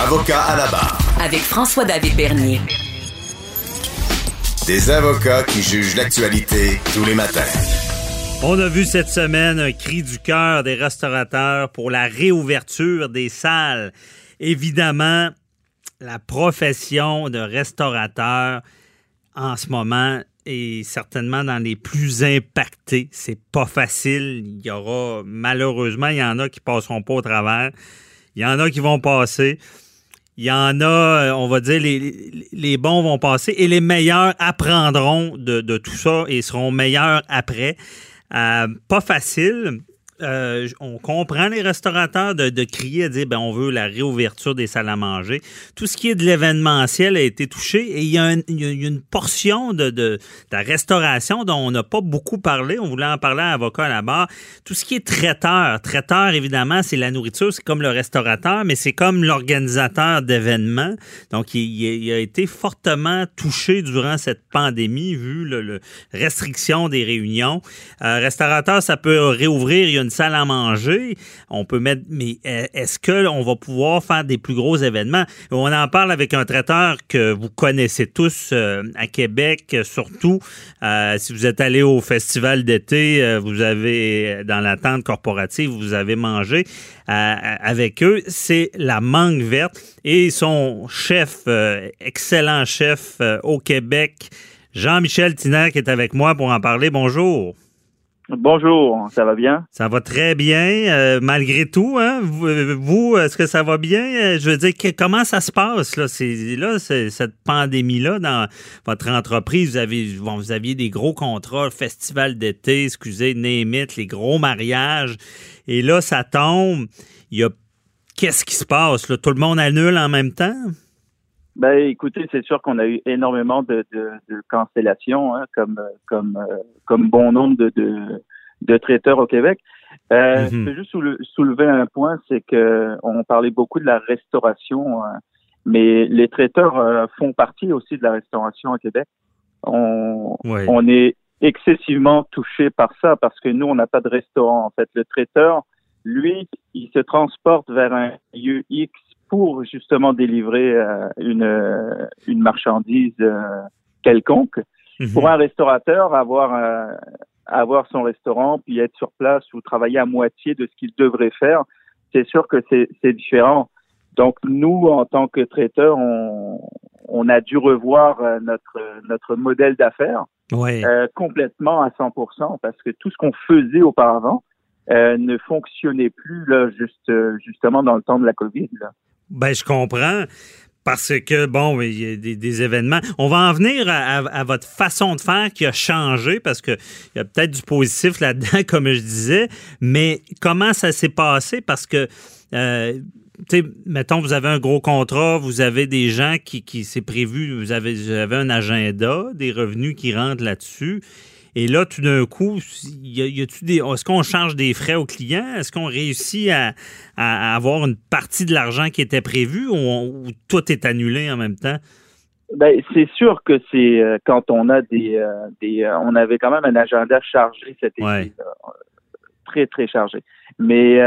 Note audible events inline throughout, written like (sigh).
Avocat à la barre. Avec François-David Bernier. Des avocats qui jugent l'actualité tous les matins. On a vu cette semaine un cri du cœur des restaurateurs pour la réouverture des salles. Évidemment, la profession de restaurateur en ce moment est certainement dans les plus impactés. C'est pas facile. Il y aura, malheureusement, il y en a qui passeront pas au travers. Il y en a qui vont passer. Il y en a, on va dire, les, bons vont passer et les meilleurs apprendront de, de tout ça et seront meilleurs après. Euh, pas facile. Euh, on comprend les restaurateurs de, crier à dire ben on veut la réouverture des salles à manger. Tout ce qui est de l'événementiel a été touché et il y a, une portion de, la restauration dont on n'a pas beaucoup parlé. On voulait en parler à avocat à la barre. Tout ce qui est traiteur, traiteur évidemment c'est la nourriture, c'est comme le restaurateur, mais c'est comme l'organisateur d'événements. Donc il, a été fortement touché durant cette pandémie vu le restriction des réunions. Euh, restaurateur ça peut réouvrir. Il y a une salle à manger, on peut mettre, mais euh, est-ce qu'on va pouvoir faire des plus gros événements? On en parle avec un traiteur que vous connaissez tous euh, à Québec, surtout. Euh, si vous êtes allé au festival d'été, vous avez, dans la tente corporative, vous avez mangé avec eux. C'est la mangue verte et son chef, excellent chef au Québec, Jean-Michel Tiner, qui est avec moi pour en parler. Bonjour. Bonjour, ça va bien? Ça va très bien, euh, malgré tout. Hein? Vous, est-ce que ça va bien? Euh, je veux dire, comment ça se passe? Là, là cette pandémie-là dans votre entreprise, vous, avez, vous aviez des gros contrats, festival d'été, excusez, Némit, les gros mariages. Et là, ça tombe. Il y a... Qu'est-ce qui se passe? Là? Tout le monde annule en même temps? Ben, écoutez, c'est sûr qu'on a eu énormément de, de, de cancellations, hein, comme comme euh, comme bon nombre de, de, de traiteurs au Québec. Euh, mm-hmm. Je peux juste soulever un point, c'est que on parlait beaucoup de la restauration, hein, mais les traiteurs euh, font partie aussi de la restauration au Québec. On, on est excessivement touché par ça parce que nous, on n'a pas de restaurant. En fait, le traiteur, lui, il se transporte vers un lieu X pour justement délivrer euh, une, euh, une marchandise euh, quelconque. Mhm. Pour un restaurateur, avoir avoir son restaurant, puis être sur place ou travailler à moitié de ce qu'il devrait faire, c'est sûr que c'est différent. Donc nous, en tant que traiteurs, on, on a dû revoir notre notre modèle d'affaires complètement à 100% parce que tout ce qu'on faisait auparavant ne fonctionnait plus là juste justement dans le temps de la Covid. Là. Ben, je comprends. Parce que, bon, il y a des, événements. On va en venir à, votre façon de faire qui a changé, parce qu'il y a peut-être du positif là-dedans, (laughs) comme je disais, mais comment ça s'est passé? Parce que, euh, tu sais, mettons, vous avez un gros contrat, vous avez des gens qui, qui c'est prévu, vous avez, vous avez un agenda, des revenus qui rentrent là-dessus. Et là, tout d'un coup, y a, des, est-ce qu'on change des frais aux clients? Est-ce qu'on réussit à, avoir une partie de l'argent qui était prévu ou, tout est annulé en même temps? Ben, c'est sûr que c'est euh, quand on a des, euh, des euh, on avait quand même un agenda chargé cet été, très très chargé. Mais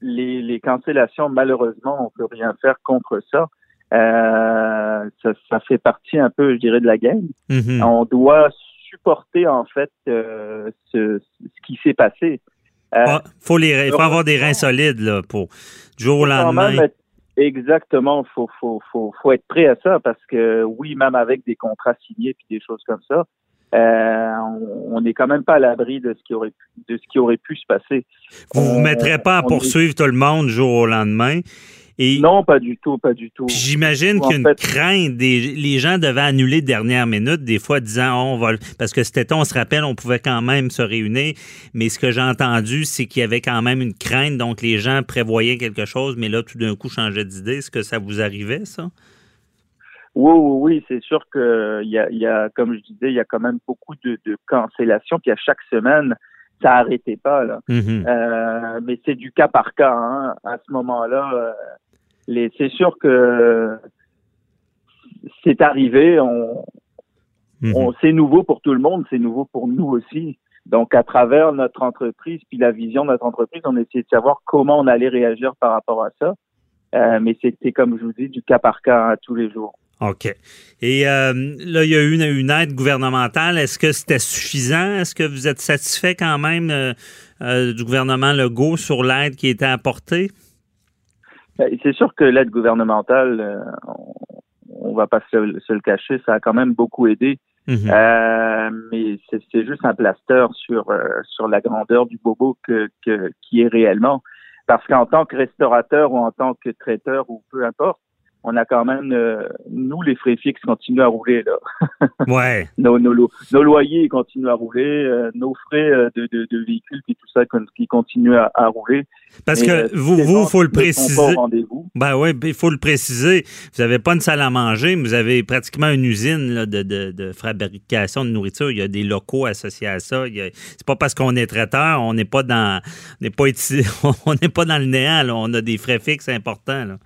les, les cancellations, malheureusement, on peut rien faire contre ça. ça, ça fait partie un peu, je dirais, de la game. Mm-hmm. On doit supporter en fait euh, ce, qui s'est passé. Euh, faut les, il faut avoir des reins solides là, pour du jour au lendemain. exactement, faut, faut, faut, faut être prêt à ça parce que oui, même avec des contrats signés puis des choses comme ça, euh, on n'est quand même pas à l'abri de ce qui aurait pu, de ce qui aurait pu se passer. Vous ne vous mettrez pas à poursuivre tout le monde du jour au lendemain non, pas du tout, pas du tout. J'imagine qu'il y a une crainte. Des, les gens devaient annuler dernière minute, des fois disant oh, on va. Parce que été, on se rappelle, on pouvait quand même se réunir. Mais ce que j'ai entendu, c'est qu'il y avait quand même une crainte. Donc, les gens prévoyaient quelque chose, mais là, tout d'un coup, changeaient d'idée. Est-ce que ça vous arrivait, ça? Oui, oui, oui, c'est sûr que il y a, comme je disais, il y a quand même beaucoup de, de cancellations. Puis à chaque semaine, ça n'arrêtait pas là. Mm-hmm. Euh, mais c'est du cas par cas. Hein. À ce moment-là, euh, c'est sûr que c'est arrivé. Mhm. On, c'est nouveau pour tout le monde, c'est nouveau pour nous aussi. Donc, à travers notre entreprise, puis la vision de notre entreprise, on essayait de savoir comment on allait réagir par rapport à ça. mais c'était, comme je vous dis, du cas par cas tous les jours. OK. Et là, il y a eu une, aide gouvernementale. Est-ce que c'était suffisant? Est-ce que vous êtes satisfait quand même du gouvernement Legault sur l'aide qui a été apportée? Ben, c'est sûr que l'aide gouvernementale, on, ne va pas se, le cacher, ça a quand même beaucoup aidé. Mhm. Euh, mais c'est juste un plaster sur euh, sur la grandeur du bobo que, que qui est réellement. Parce qu'en tant que restaurateur ou en tant que traiteur ou peu importe, on a quand même, euh, nous, les frais fixes continuent à rouler. Là. (laughs) ouais. nos, nos, nos, loyers continuent à rouler, euh, nos frais euh, de, de, de, véhicules et tout ça qui continuent à, à rouler. Parce que vous, vous, faut le préciser. Ben oui, il faut le préciser. Vous n'avez pas une salle à manger, mais vous avez pratiquement une usine là, de, de, de, fabrication de nourriture. Il y a des locaux associés à ça. C'est pas parce qu'on est traiteur, on n'est pas dans, on n'est pas, (laughs) on n'est pas dans le néant. Là. On a des frais fixes importants. Là.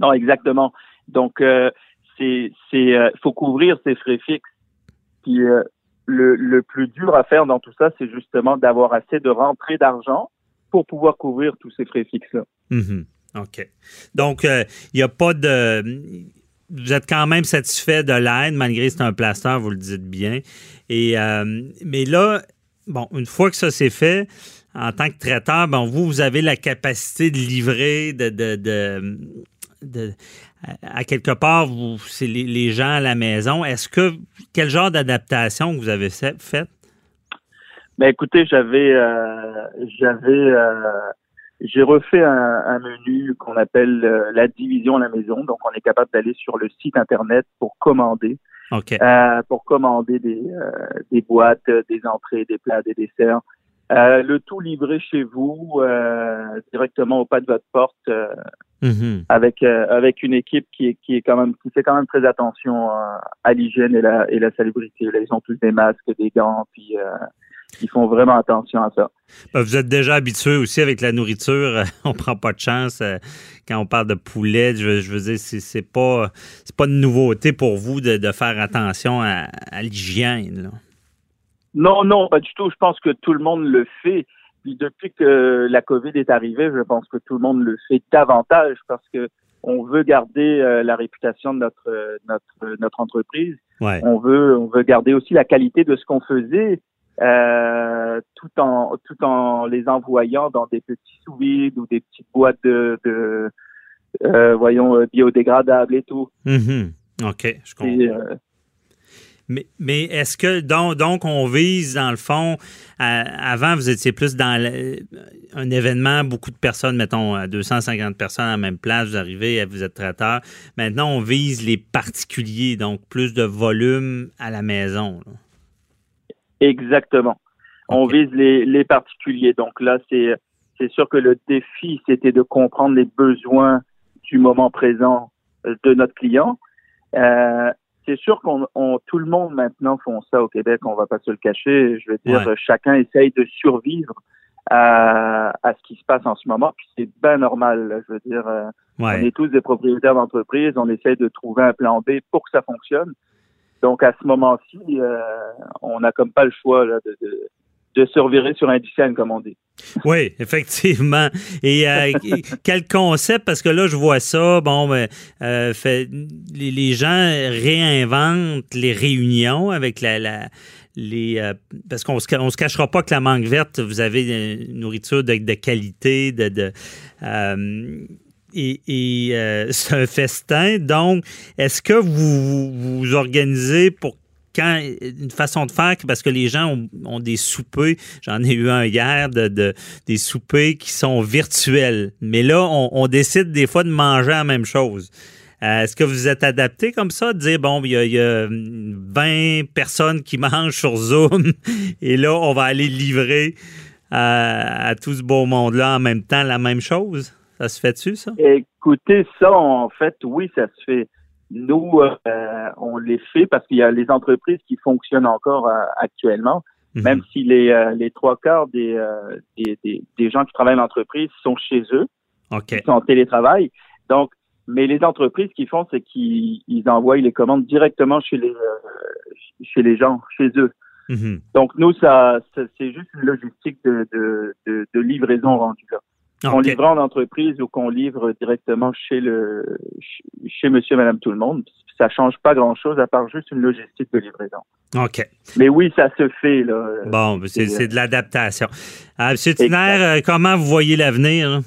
Non, exactement. Donc, euh, c'est, euh, faut couvrir ces frais fixes. Puis euh, le, le plus dur à faire dans tout ça, c'est justement d'avoir assez de rentrée d'argent pour pouvoir couvrir tous ces frais fixes-là. Mm-hmm. OK. Donc, il n'y a pas de. Vous êtes quand même satisfait de l'aide, malgré que c'est un plaster, vous le dites bien. Et, mais là, bon, une fois que ça c'est fait, en tant que traiteur, bon, vous, vous avez la capacité de livrer, de, de, de à quelque part, vous, c'est les, gens à la maison. Est-ce que quel genre d'adaptation vous avez fait? Ben écoutez, j'avais euh, j'avais euh, j'ai refait un, menu qu'on appelle euh, la division à la maison. Donc, on est capable d'aller sur le site internet pour commander. pour commander des, des boîtes, des entrées, des plats, des desserts. Le tout livré chez vous, directement au pas de votre porte. Mm-hmm. avec euh, avec une équipe qui est qui est quand même qui fait quand même très attention euh, à l'hygiène et la et la salubrité. Là, ils ont tous des masques, des gants, puis euh, ils font vraiment attention à ça. Ben, vous êtes déjà habitué aussi avec la nourriture. (laughs) on prend pas de chance quand on parle de poulet. Je, je veux dire, c'est, c'est pas c'est pas de nouveauté pour vous de, de faire attention à, à l'hygiène. Non, non, pas du tout. Je pense que tout le monde le fait. Puis depuis que la COVID est arrivée, je pense que tout le monde le fait davantage parce que on veut garder euh, la réputation de notre notre notre entreprise. On veut on veut garder aussi la qualité de ce qu'on faisait. Euh, tout en tout en les envoyant dans des petits sous ou des petites boîtes de, de euh, voyons biodégradables et tout. Mm-hmm. OK, je comprends. Mais, est-ce que donc, donc, on vise dans le fond avant vous étiez plus dans un événement beaucoup de personnes mettons 250 personnes à la même place vous arrivez vous êtes traiteur. Maintenant on vise les particuliers donc plus de volume à la maison Exactement. On vise les, les particuliers. Donc là c'est c'est sûr que le défi c'était de comprendre les besoins du moment présent de notre client. Euh, c'est sûr qu'on tout le monde maintenant font ça au Québec, on va pas se le cacher. Je veux dire, chacun essaye de survivre à, à, ce qui se passe en ce moment, puis c'est bien normal. je veux dire, euh, on est tous des propriétaires d'entreprise, on essaye de trouver un plan B pour que ça fonctionne. Donc à ce moment-ci, euh, on n'a comme pas le choix là, de, de, de se revirer sur un dixième, comme on dit. Oui, (laughs) effectivement. Et euh, (laughs) quel concept, parce que là, je vois ça, bon, ben, euh, les, gens réinventent les réunions avec la, la les euh, parce qu'on se, se cachera pas que la mangue verte, vous avez une nourriture de, qualité, de, de et (laughs) c'est un festin. Donc, est-ce que vous vous organisez pour quand une façon de faire parce que les gens ont, des soupers, j'en ai eu un hier de, des soupers qui sont virtuels, mais là on, décide des fois de manger la même chose. Euh, est-ce que vous êtes adapté comme ça, de dire bon, il y, a, 20 personnes qui (laughs) mangent sur Zoom (laughs) et là on va aller livrer à, à tout ce beau monde-là en même temps la même chose? Ça se fait-tu, ça? Écoutez, ça, en fait, oui, ça se fait. Nous, euh, on les fait parce qu'il y a les entreprises qui fonctionnent encore euh, actuellement, mhm. même si les, euh, les trois quarts des, des, des, gens qui travaillent dans l'entreprise sont chez eux, ils sont en télétravail. Donc, mais les entreprises qui font, c'est qu'ils envoient les commandes directement chez les chez les gens, chez eux. Mhm. Donc nous, ça, c'est juste une logistique de, de, de, de livraison rendue là. Qu'on livre en entreprise ou qu'on livre directement chez le chez monsieur, madame, tout le monde. Ça change pas grand-chose à part juste une logistique de livraison. OK. Mais oui, ça se fait. Là. Bon, ben, c'est de l'adaptation. Euh, monsieur Tiner, euh, comment vous voyez l'avenir?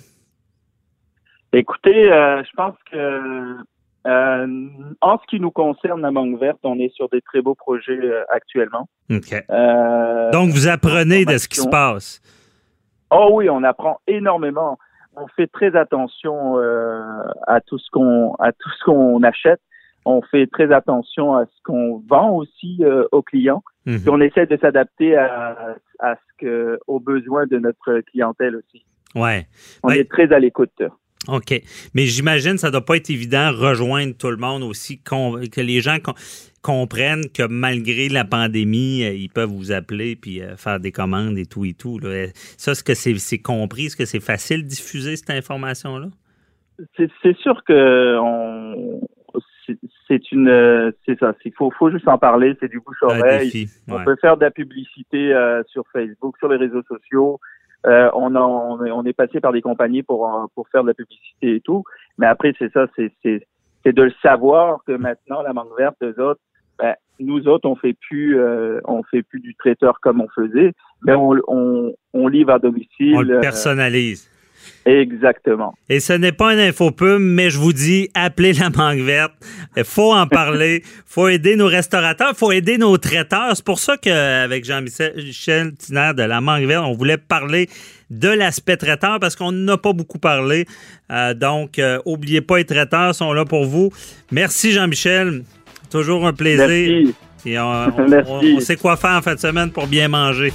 Écoutez, euh, je pense que en ce qui nous concerne, la Mangue Verte, on est sur des très beaux projets actuellement. OK. Donc, vous apprenez de ce qui se passe? Oh oui, on apprend énormément. On fait très attention euh, à tout ce qu'on à tout ce qu'on achète. On fait très attention à ce qu'on vend aussi euh, aux clients. Mhm. on essaie de s'adapter à, à ce que aux besoins de notre clientèle aussi. Ouais. On est très à l'écoute. OK. Mais j'imagine que ça ne doit pas être évident rejoindre tout le monde aussi, que les gens comprennent que malgré la pandémie, euh, ils peuvent vous appeler puis euh, faire des commandes et tout et tout. Ça, est-ce que c'est compris? Est-ce que c'est facile de diffuser cette information-là? C'est sûr que c'est une c'est ça il faut faut juste en parler c'est du bouche oreille on peut faire de la publicité euh, sur Facebook sur les réseaux sociaux euh, on, on, est passé par des compagnies pour, pour faire de la publicité et tout. Mais après, c'est ça, c'est, de le savoir que maintenant, la mangue verte, eux autres, ben, nous autres, on fait plus, euh, on fait plus du traiteur comme on faisait, mais on, on, on livre à domicile. On le euh, personnalise. Exactement. Et ce n'est pas un infopub, mais je vous dis, appelez la mangue verte. Il faut en parler. (laughs) faut aider nos restaurateurs. Il faut aider nos traiteurs. C'est pour ça qu'avec Jean-Michel Tiner de la mangue verte, on voulait parler de l'aspect traiteur parce qu'on n'a pas beaucoup parlé. Euh, donc, euh, oubliez pas, les traiteurs sont là pour vous. Merci Jean-Michel. Toujours un plaisir. Merci. Et on, (laughs) sait quoi faire en fin de semaine pour bien manger.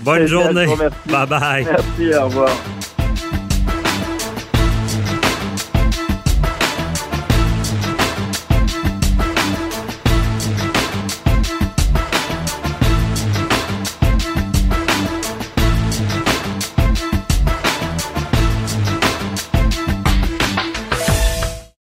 Bonne journée. Bye bye. Merci, au revoir.